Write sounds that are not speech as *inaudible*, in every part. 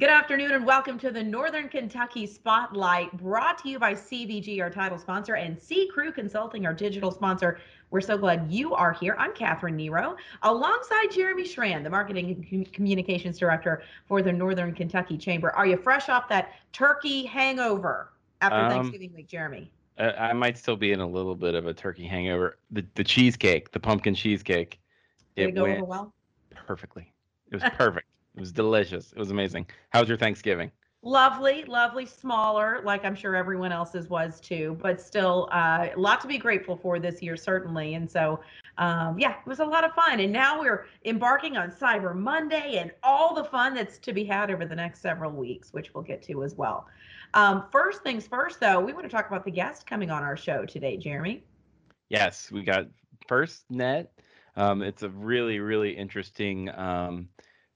Good afternoon and welcome to the Northern Kentucky Spotlight brought to you by CVG, our title sponsor, and C Crew Consulting, our digital sponsor. We're so glad you are here. I'm Catherine Nero alongside Jeremy Schran, the Marketing and Communications Director for the Northern Kentucky Chamber. Are you fresh off that turkey hangover after um, Thanksgiving week, Jeremy? I might still be in a little bit of a turkey hangover. The, the cheesecake, the pumpkin cheesecake, Did it, it go over well? Perfectly. It was perfect. It was delicious. It was amazing. How was your Thanksgiving? Lovely, lovely, smaller, like I'm sure everyone else's was too, but still uh, a lot to be grateful for this year, certainly. And so, um, yeah, it was a lot of fun. And now we're embarking on Cyber Monday and all the fun that's to be had over the next several weeks, which we'll get to as well. Um, first things first, though, we want to talk about the guest coming on our show today, Jeremy. Yes, we got FirstNet. Um, it's a really, really interesting. Um,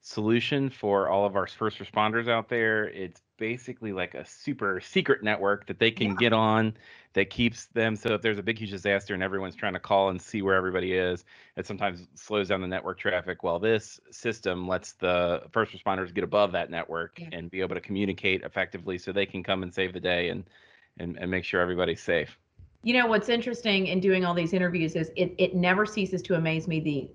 solution for all of our first responders out there. It's basically like a super secret network that they can yeah. get on that keeps them so if there's a big huge disaster and everyone's trying to call and see where everybody is it sometimes slows down the network traffic while this system lets the first responders get above that network yeah. and be able to communicate effectively so they can come and save the day and and, and make sure everybody's safe you know what's interesting in doing all these interviews is it, it never ceases to amaze me the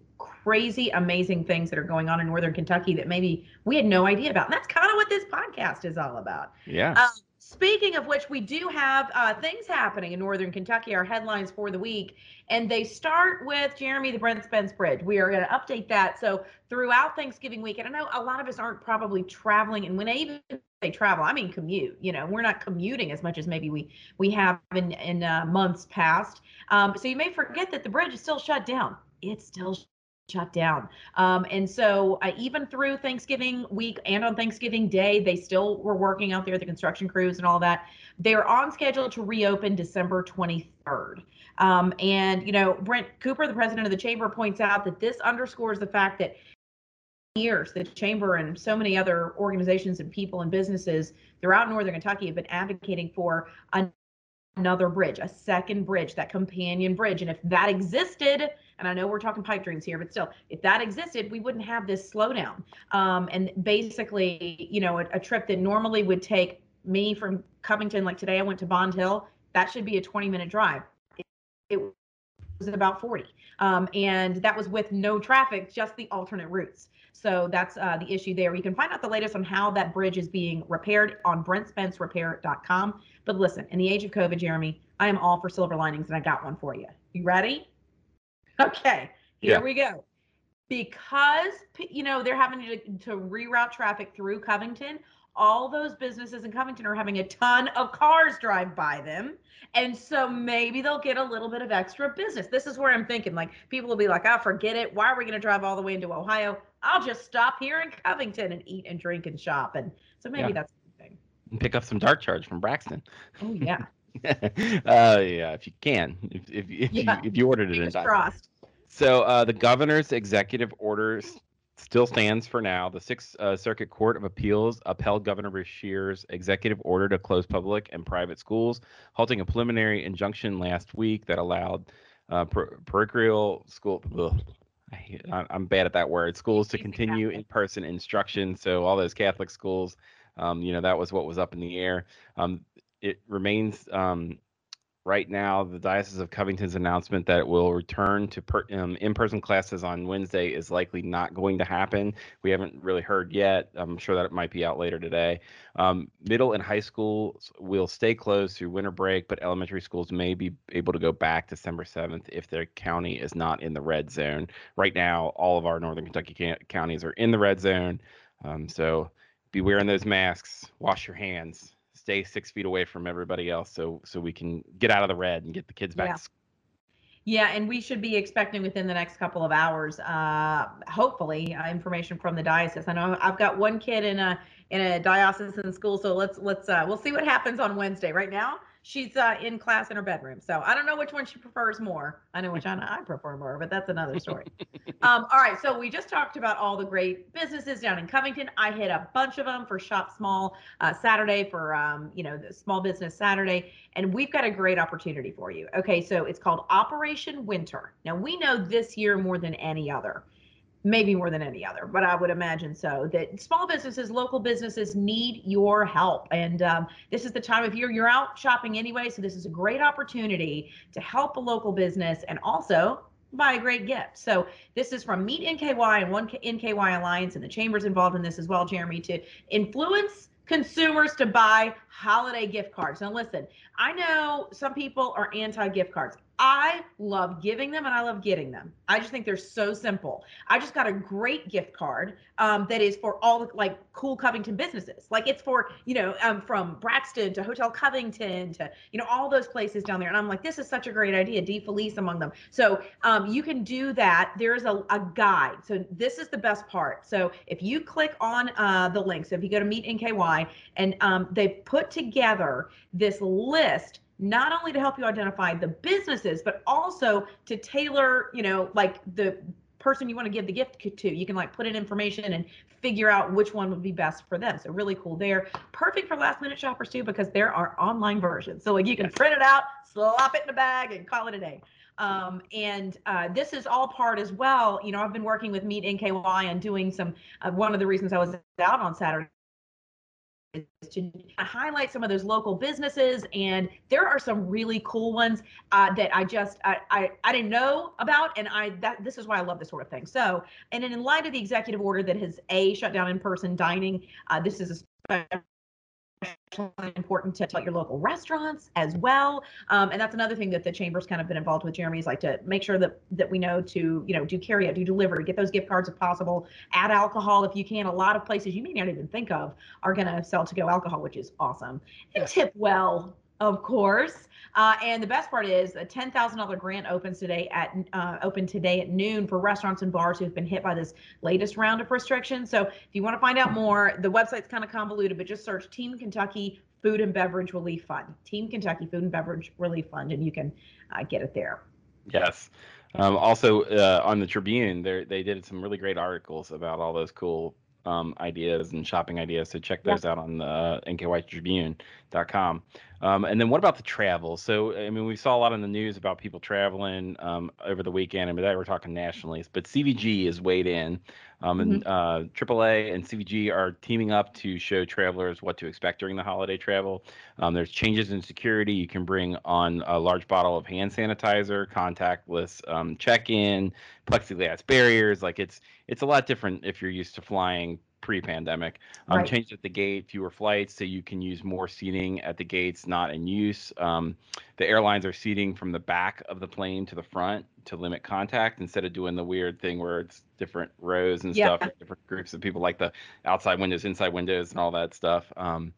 crazy, amazing things that are going on in Northern Kentucky that maybe we had no idea about. And that's kind of what this podcast is all about. Yeah. Um, speaking of which, we do have uh, things happening in Northern Kentucky, our headlines for the week. And they start with Jeremy, the Brent Spence Bridge. We are going to update that. So throughout Thanksgiving week, and I know a lot of us aren't probably traveling. And when I even say travel, I mean commute. You know, we're not commuting as much as maybe we we have in in uh, months past. Um, so you may forget that the bridge is still shut down. It's still shut down. Um, and so uh, even through Thanksgiving week and on Thanksgiving Day, they still were working out there, the construction crews and all that. They're on schedule to reopen December 23rd. Um, and, you know, Brent Cooper, the president of the chamber, points out that this underscores the fact that years the chamber and so many other organizations and people and businesses throughout northern kentucky have been advocating for another bridge a second bridge that companion bridge and if that existed and I know we're talking pipe dreams here, but still, if that existed, we wouldn't have this slowdown. Um, and basically, you know, a, a trip that normally would take me from Covington, like today, I went to Bond Hill. That should be a 20 minute drive. It, it was about 40. Um, and that was with no traffic, just the alternate routes. So that's uh, the issue there. You can find out the latest on how that bridge is being repaired on BrentSpenceRepair.com. But listen, in the age of COVID, Jeremy, I am all for silver linings, and I got one for you. You ready? Okay, here yeah. we go. Because you know they're having to, to reroute traffic through Covington, all those businesses in Covington are having a ton of cars drive by them. And so maybe they'll get a little bit of extra business. This is where I'm thinking like people will be like, "Ah, oh, forget it. Why are we going to drive all the way into Ohio? I'll just stop here in Covington and eat and drink and shop." And so maybe yeah. that's the thing. And pick up some Dark Charge from Braxton. Oh yeah. *laughs* uh, yeah, if you can, if if, if yeah. you if you ordered it in time. Crossed. So uh, the governor's executive order still stands for now. The Sixth uh, Circuit Court of Appeals upheld Governor Beshear's executive order to close public and private schools, halting a preliminary injunction last week that allowed uh, parochial school. Ugh, I, am bad at that word. Schools to continue in-person instruction. So all those Catholic schools, um, you know, that was what was up in the air. Um, it remains um, right now, the Diocese of Covington's announcement that it will return to per, um, in-person classes on Wednesday is likely not going to happen. We haven't really heard yet. I'm sure that it might be out later today. Um, middle and high schools will stay closed through winter break, but elementary schools may be able to go back December 7th if their county is not in the red zone. Right now, all of our northern Kentucky counties are in the red zone. Um, so be wearing those masks, wash your hands, stay six feet away from everybody else so so we can get out of the red and get the kids back yeah. Yeah, and we should be expecting within the next couple of hours, uh, hopefully, uh, information from the diocese. I know I've got one kid in a in a diocesan school, so let's let's uh, we'll see what happens on Wednesday. Right now, she's uh, in class in her bedroom. So I don't know which one she prefers more. I know which one I prefer more, but that's another story. *laughs* um, all right. So we just talked about all the great businesses down in Covington. I hit a bunch of them for Shop Small uh, Saturday for, um, you know, the Small Business Saturday. And we've got a great opportunity for you. Okay. So it's called Operation Winter. Now we know this year more than any other maybe more than any other, but I would imagine so. That small businesses, local businesses need your help, and um, this is the time of year you're out shopping anyway. So this is a great opportunity to help a local business and also buy a great gift. So this is from Meet NKY and One NKY Alliance, and the chambers involved in this as well, Jeremy, to influence consumers to buy holiday gift cards. Now, listen, I know some people are anti gift cards. I love giving them and I love getting them. I just think they're so simple. I just got a great gift card um, that is for all the like cool Covington businesses. Like it's for, you know, um, from Braxton to Hotel Covington to, you know, all those places down there. And I'm like, this is such a great idea. D Felice among them. So um, you can do that. There's a, a guide. So this is the best part. So if you click on uh, the link, so if you go to Meet NKY and um, they put together this list not only to help you identify the businesses, but also to tailor, you know, like the person you want to give the gift to. You can like put in information and figure out which one would be best for them. So really cool there. Perfect for last minute shoppers too, because there are online versions. So like you can print it out, slop it in a bag and call it a day. Um, and uh, this is all part as well. You know, I've been working with Meet NKY and doing some, uh, one of the reasons I was out on Saturday to highlight some of those local businesses and there are some really cool ones uh, that i just I, I, I didn't know about and i that this is why i love this sort of thing. So and in light of the executive order that has a shut down in-person dining uh, this is a important to tell your local restaurants as well. Um, and that's another thing that the chamber's kind of been involved with Jeremy is like to make sure that that we know to, you know, do carry out, do delivery, get those gift cards if possible, add alcohol if you can. A lot of places you may not even think of are going to sell to go alcohol, which is awesome. And tip well, of course. Uh, and the best part is a ten thousand dollar grant opens today at uh, open today at noon for restaurants and bars who've been hit by this latest round of restrictions. So if you want to find out more, the website's kind of convoluted, but just search Team Kentucky Food and Beverage Relief Fund, Team Kentucky Food and Beverage Relief Fund, and you can uh, get it there. Yes. Um, also uh, on the Tribune, they did some really great articles about all those cool um, ideas and shopping ideas. So check those yeah. out on the uh, nkytribune.com. Um, and then what about the travel? So I mean, we saw a lot in the news about people traveling um, over the weekend, and that we're talking nationally. But CVG is weighed in, um, and mm-hmm. uh, AAA and CVG are teaming up to show travelers what to expect during the holiday travel. Um, there's changes in security. You can bring on a large bottle of hand sanitizer, contactless um, check-in, plexiglass barriers. Like it's it's a lot different if you're used to flying pre-pandemic. Um, right. Changed at the gate, fewer flights, so you can use more seating at the gates not in use. Um, the airlines are seating from the back of the plane to the front to limit contact instead of doing the weird thing where it's different rows and yeah. stuff, different groups of people like the outside windows, inside windows, and all that stuff. Um,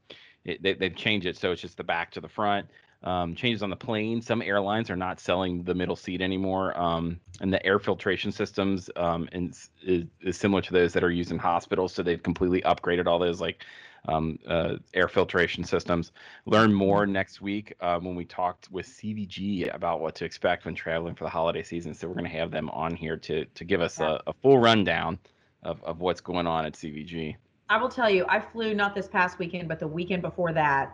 it, they, they've changed it so it's just the back to the front um, changes on the plane. Some airlines are not selling the middle seat anymore, um, and the air filtration systems um, is, is, is, similar to those that are used in hospitals. So they've completely upgraded all those like um, uh, air filtration systems. Learn more next week uh, when we talked with CVG about what to expect when traveling for the holiday season. So we're going to have them on here to to give us a, a full rundown of, of what's going on at CVG. I will tell you, I flew not this past weekend, but the weekend before that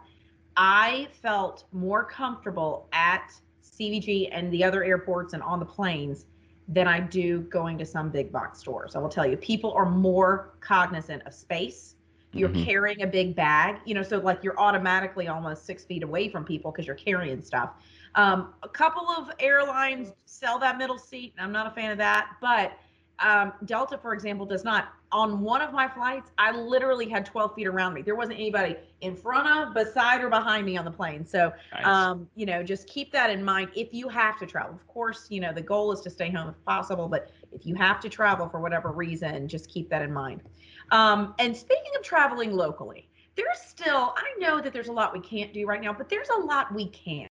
I felt more comfortable at CVG and the other airports and on the planes than I do going to some big box stores. I will tell you, people are more cognizant of space. You're mm-hmm. carrying a big bag, you know, so like you're automatically almost six feet away from people because you're carrying stuff. Um, a couple of airlines sell that middle seat. And I'm not a fan of that, but um, Delta, for example, does not. On one of my flights, I literally had 12 feet around me. There wasn't anybody in front of, beside, or behind me on the plane. So, nice. um, you know, just keep that in mind if you have to travel. Of course, you know, the goal is to stay home if possible, but if you have to travel for whatever reason, just keep that in mind. Um, and speaking of traveling locally, there's still, I know that there's a lot we can't do right now, but there's a lot we can.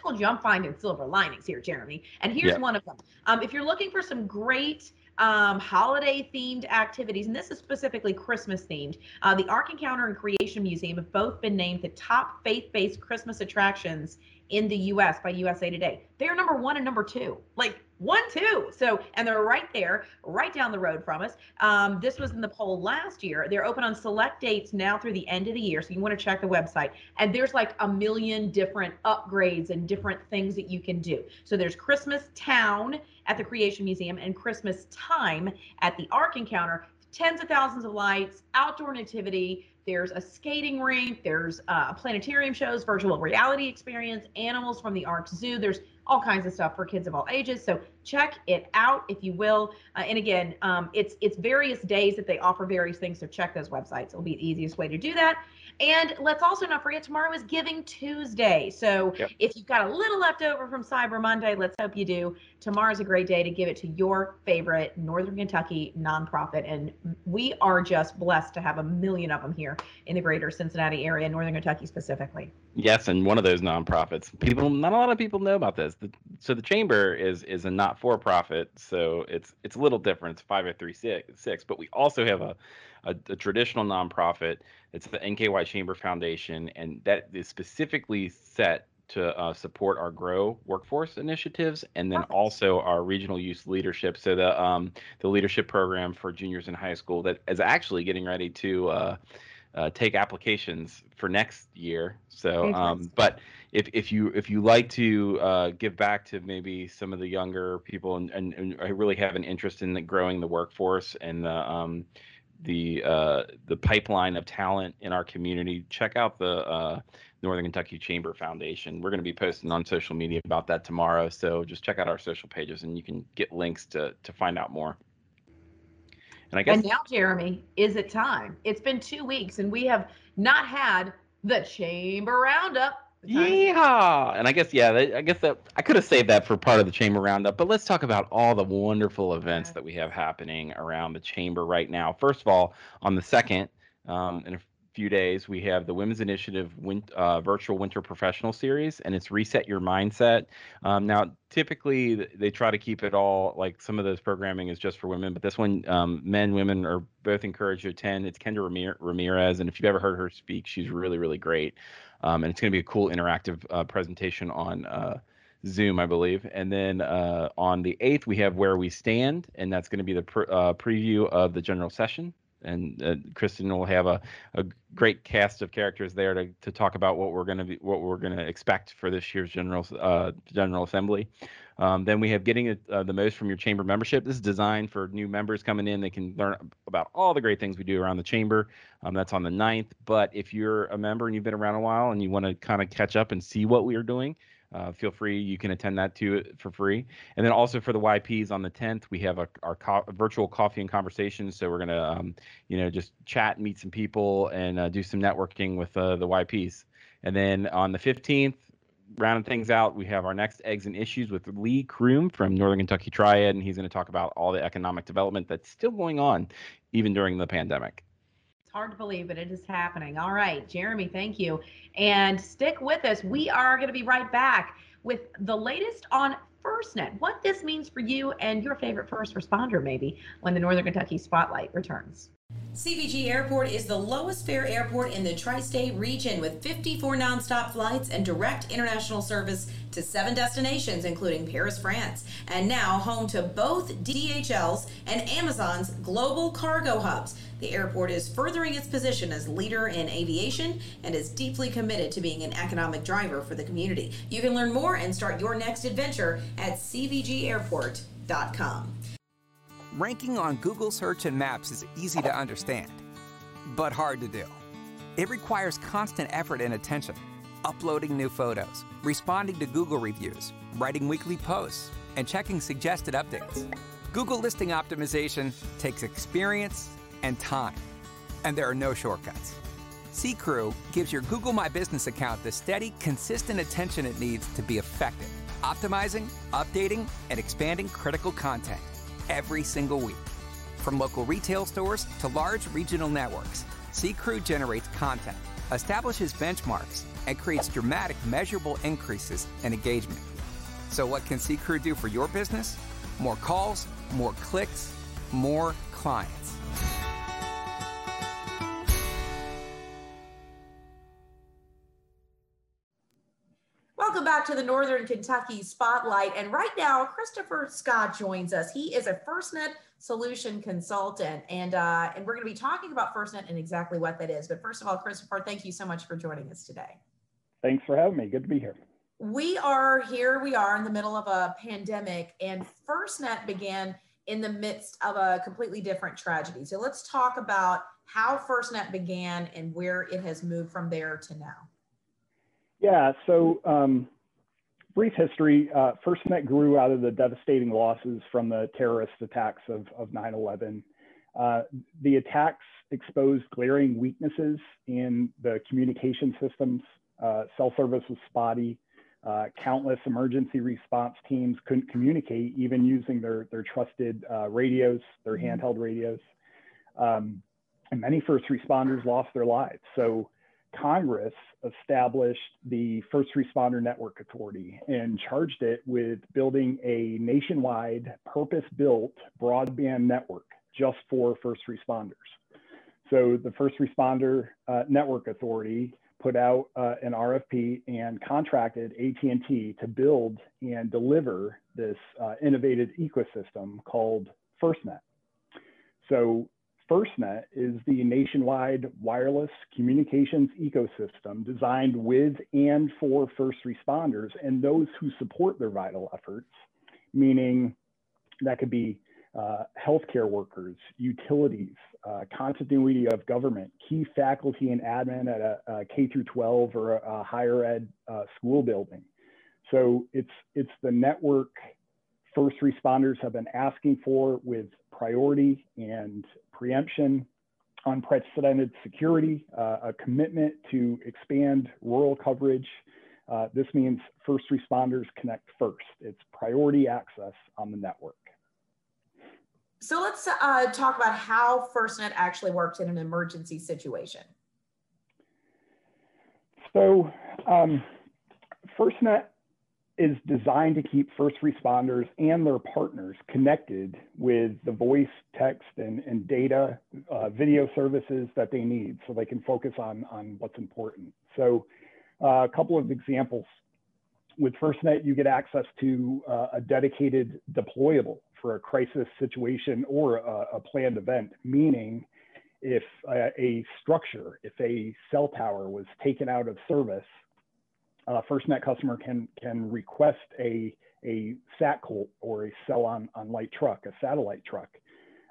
Told you I'm finding silver linings here, Jeremy. And here's yeah. one of them. Um, if you're looking for some great um, holiday themed activities, and this is specifically Christmas themed. Uh, the Ark Encounter and Creation Museum have both been named the top faith based Christmas attractions in the US by USA Today. They're number one and number two. Like one, two. So, and they're right there, right down the road from us. Um, this was in the poll last year. They're open on select dates now through the end of the year. So you want to check the website. And there's like a million different upgrades and different things that you can do. So there's Christmas Town at the Creation Museum and Christmas Time at the Ark Encounter. Tens of thousands of lights, outdoor nativity, there's a skating rink, there's uh, planetarium shows, virtual reality experience, animals from the Ark Zoo. There's all kinds of stuff for kids of all ages. So check it out if you will. Uh, and again, um, it's it's various days that they offer various things. So check those websites. It'll be the easiest way to do that. And let's also not forget tomorrow is Giving Tuesday. So yep. if you've got a little left over from Cyber Monday, let's hope you do. Tomorrow's a great day to give it to your favorite Northern Kentucky nonprofit. And we are just blessed to have a million of them here in the greater Cincinnati area, Northern Kentucky specifically. Yes, and one of those nonprofits. People, not a lot of people know about this. The, so the chamber is is a not-for-profit, so it's it's a little different. It's five or three six, six but we also have a, a, a traditional nonprofit. It's the NKY Chamber Foundation, and that is specifically set to uh, support our grow workforce initiatives and then also our regional youth leadership so the um, the leadership program for juniors in high school that is actually getting ready to uh, uh, take applications for next year. So, um, but if if you if you like to uh, give back to maybe some of the younger people and, and, and I really have an interest in the growing the workforce and the um, the uh, the pipeline of talent in our community, check out the uh, Northern Kentucky Chamber Foundation. We're going to be posting on social media about that tomorrow. So just check out our social pages and you can get links to to find out more. And I guess. And now, Jeremy, is it time? It's been two weeks, and we have not had the chamber roundup. Yeah, and I guess yeah, I guess that I could have saved that for part of the chamber roundup, but let's talk about all the wonderful events that we have happening around the chamber right now. First of all, on the second, um, in a few days, we have the Women's Initiative win- uh, Virtual Winter Professional Series, and it's Reset Your Mindset. Um, now, typically, they try to keep it all like some of those programming is just for women, but this one, um, men, women are both encouraged to attend. It's Kendra Ramirez, and if you've ever heard her speak, she's really, really great. Um, and it's going to be a cool interactive uh, presentation on. Uh, Zoom, I believe. And then uh, on the 8th, we have Where We Stand, and that's going to be the pr- uh, preview of the general session and uh, Kristen will have a, a great cast of characters there to, to talk about what we're going to be what we're going to expect for this year's general uh, general assembly. Um, then we have getting uh, the most from your chamber membership. This is designed for new members coming in. They can learn about all the great things we do around the chamber. Um, that's on the 9th. But if you're a member and you've been around a while and you want to kind of catch up and see what we are doing, uh, feel free. You can attend that too for free. And then also for the YPs on the 10th, we have a, our co- virtual coffee and conversations. So we're gonna, um, you know, just chat, meet some people, and uh, do some networking with uh, the YPs. And then on the 15th, rounding things out, we have our next eggs and issues with Lee Crume from Northern Kentucky Tri-ED, and he's going to talk about all the economic development that's still going on, even during the pandemic hard to believe, but it is happening. All right, Jeremy, thank you. And stick with us. We are going to be right back with the latest on FirstNet, what this means for you and your favorite first responder, maybe, when the Northern Kentucky Spotlight returns. CVG Airport is the lowest fare airport in the tri state region with 54 nonstop flights and direct international service to seven destinations, including Paris, France, and now home to both DHL's and Amazon's global cargo hubs. The airport is furthering its position as leader in aviation and is deeply committed to being an economic driver for the community. You can learn more and start your next adventure at cvgairport.com. Ranking on Google search and maps is easy to understand, but hard to do. It requires constant effort and attention, uploading new photos, responding to Google reviews, writing weekly posts, and checking suggested updates. Google listing optimization takes experience and time, and there are no shortcuts. C-Crew gives your Google My Business account the steady, consistent attention it needs to be effective, optimizing, updating, and expanding critical content every single week. From local retail stores to large regional networks, C-Crew generates content, establishes benchmarks, and creates dramatic measurable increases in engagement. So what can C-Crew do for your business? More calls, more clicks, more clients. Welcome back to the Northern Kentucky Spotlight. And right now, Christopher Scott joins us. He is a FirstNet solution consultant, and uh, and we're going to be talking about FirstNet and exactly what that is. But first of all, Christopher, thank you so much for joining us today. Thanks for having me. Good to be here. We are here. We are in the middle of a pandemic, and FirstNet began in the midst of a completely different tragedy. So let's talk about how FirstNet began and where it has moved from there to now. Yeah, so um, brief history. Uh, FirstNet grew out of the devastating losses from the terrorist attacks of, of 9-11. Uh, the attacks exposed glaring weaknesses in the communication systems. Uh, cell service was spotty. Uh, countless emergency response teams couldn't communicate even using their, their trusted uh, radios, their mm-hmm. handheld radios. Um, and many first responders lost their lives. So Congress established the First Responder Network Authority and charged it with building a nationwide purpose built broadband network just for first responders. So the First Responder uh, Network Authority put out uh, an RFP and contracted AT&T to build and deliver this uh, innovative ecosystem called FirstNet. So FirstNet is the nationwide wireless communications ecosystem designed with and for first responders and those who support their vital efforts, meaning that could be uh, healthcare workers, utilities, uh, continuity of government, key faculty and admin at a, a K through 12 or a, a higher ed uh, school building. So it's, it's the network first responders have been asking for with priority and preemption, unprecedented security, uh, a commitment to expand rural coverage. Uh, this means first responders connect first. It's priority access on the network. So let's uh, talk about how FirstNet actually works in an emergency situation. So um, FirstNet is designed to keep first responders and their partners connected with the voice, text, and, and data, uh, video services that they need so they can focus on, on what's important. So uh, a couple of examples. With FirstNet, you get access to uh, a dedicated deployable for a crisis situation or a, a planned event, meaning if a, a structure, if a cell tower was taken out of service, uh, FirstNet customer can can request a a SatColt or a cell on on light truck, a satellite truck.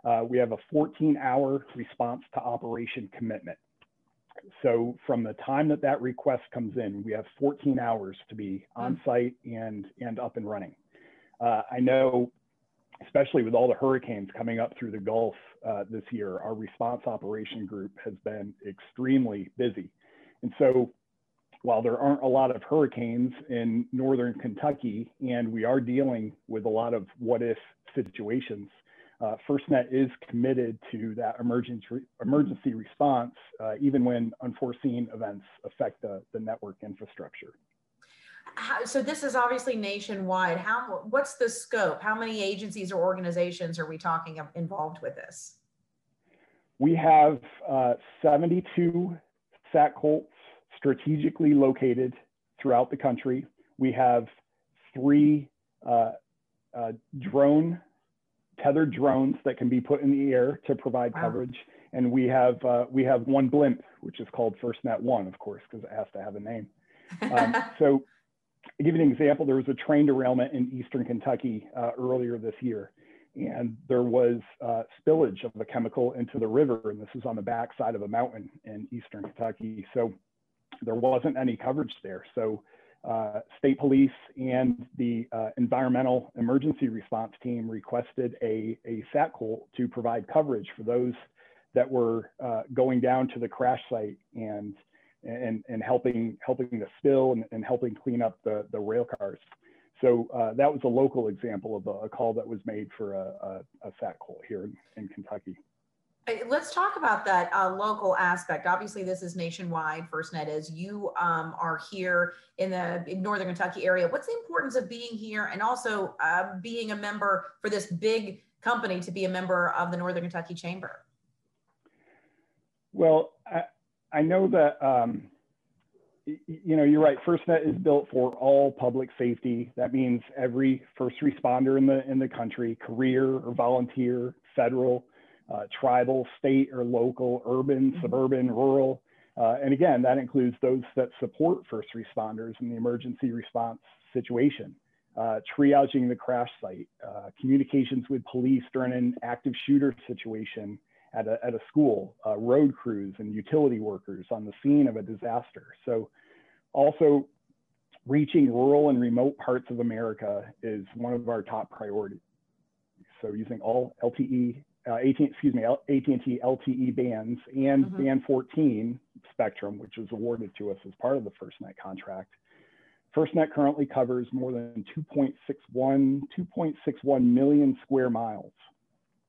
Uh, we have a 14 hour response to operation commitment. So from the time that that request comes in, we have 14 hours to be on hmm. site and and up and running. Uh, I know, especially with all the hurricanes coming up through the Gulf uh, this year, our response operation group has been extremely busy. And so while there aren't a lot of hurricanes in northern Kentucky, and we are dealing with a lot of what if situations, uh, FirstNet is committed to that emergency, emergency response, uh, even when unforeseen events affect the, the network infrastructure. How, so this is obviously nationwide. How what's the scope? How many agencies or organizations are we talking involved with this? We have uh, 72 SatColts strategically located throughout the country. We have three uh, uh, drone, tethered drones that can be put in the air to provide wow. coverage. And we have, uh, we have one blimp, which is called FirstNet One, of course, because it has to have a name. Um, *laughs* so I'll give you an example. There was a train derailment in Eastern Kentucky uh, earlier this year and there was uh, spillage of a chemical into the river, and this is on the backside of a mountain in eastern Kentucky. So there wasn't any coverage there. So uh, state police and the uh, environmental emergency response team requested a, a SatColt to provide coverage for those that were uh, going down to the crash site and and, and helping helping the spill and, and helping clean up the, the rail cars. So uh, that was a local example of a, a, call that was made for a, a, a here in, in Kentucky. Let's talk about that uh, local aspect. Obviously, this is nationwide. FirstNet is you um, are here in the in Northern Kentucky area. What's the importance of being here and also uh, being a member for this big company to be a member of the Northern Kentucky Chamber? Well, I, I know that um, you know, you're right. FirstNet is built for all public safety. That means every first responder in the in the country, career or volunteer, federal, uh, tribal, state or local, urban, mm-hmm. suburban, rural, uh, and again, that includes those that support first responders in the emergency response situation. Uh, triaging the crash site, uh, communications with police during an active shooter situation, at a, at a school, uh, road crews and utility workers on the scene of a disaster. So also reaching rural and remote parts of America is one of our top priorities. So using all LTE, uh, AT, excuse me, AT&T LTE bands and mm-hmm. band 14 spectrum, which was awarded to us as part of the FirstNet contract. FirstNet currently covers more than 2.61, 2.61 million square miles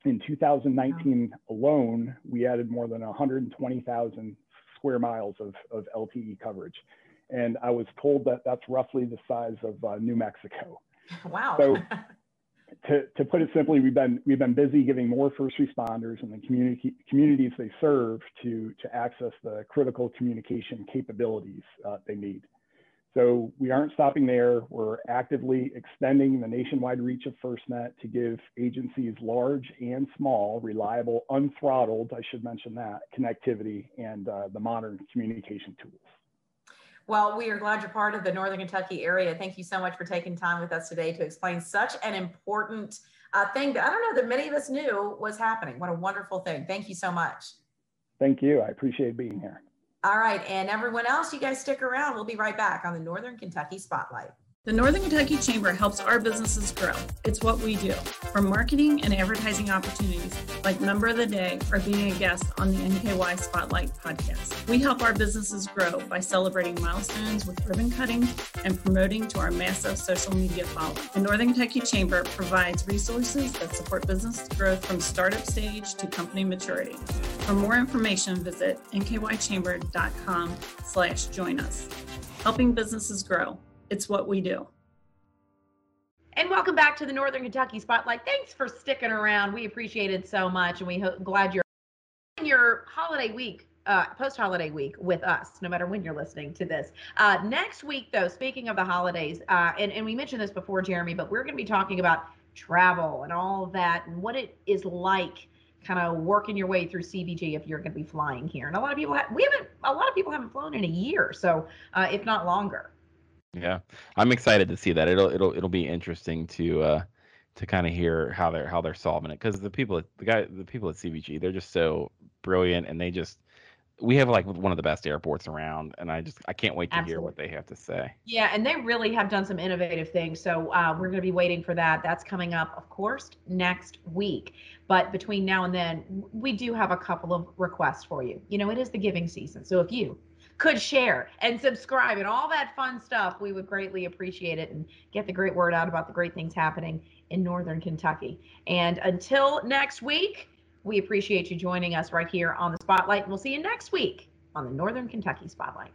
in 2019 alone, we added more than 120,000 square miles of, of LTE coverage. And I was told that that's roughly the size of uh, New Mexico. Wow. So *laughs* to, to put it simply, we've been, we've been busy giving more first responders and the community, communities they serve to, to access the critical communication capabilities uh, they need. So we aren't stopping there. We're actively extending the nationwide reach of FirstNet to give agencies large and small, reliable, unthrottled, I should mention that, connectivity and uh, the modern communication tools. Well, we are glad you're part of the Northern Kentucky area. Thank you so much for taking time with us today to explain such an important uh, thing that I don't know that many of us knew was happening. What a wonderful thing. Thank you so much. Thank you. I appreciate being here. All right. And everyone else, you guys stick around. We'll be right back on the Northern Kentucky Spotlight. The Northern Kentucky Chamber helps our businesses grow. It's what we do. From marketing and advertising opportunities like Member of the Day or being a guest on the NKY Spotlight podcast. We help our businesses grow by celebrating milestones with ribbon cutting and promoting to our massive social media following. The Northern Kentucky Chamber provides resources that support business growth from startup stage to company maturity. For more information, visit nkychamber.com slash join us. Helping businesses grow it's what we do. And welcome back to the Northern Kentucky Spotlight. Thanks for sticking around. We appreciate it so much, and we ho- glad you're in your holiday week, uh, post-holiday week with us, no matter when you're listening to this. Uh, next week, though, speaking of the holidays, uh, and, and we mentioned this before, Jeremy, but we're going to be talking about travel and all that and what it is like kind of working your way through CVG if you're going to be flying here. And a lot of people have, we haven't, a lot of people haven't flown in a year, so uh, if not longer. Yeah, I'm excited to see that. It'll it'll it'll be interesting to uh to kind of hear how they're how they're solving it because the people at the guy the people at CVG they're just so brilliant and they just we have like one of the best airports around and I just I can't wait to Absolutely. hear what they have to say. Yeah, and they really have done some innovative things. So uh, we're going to be waiting for that. That's coming up, of course, next week. But between now and then, we do have a couple of requests for you. You know, it is the giving season. So if you could share and subscribe and all that fun stuff, we would greatly appreciate it and get the great word out about the great things happening in Northern Kentucky. And until next week, we appreciate you joining us right here on the Spotlight. And we'll see you next week on the Northern Kentucky Spotlight.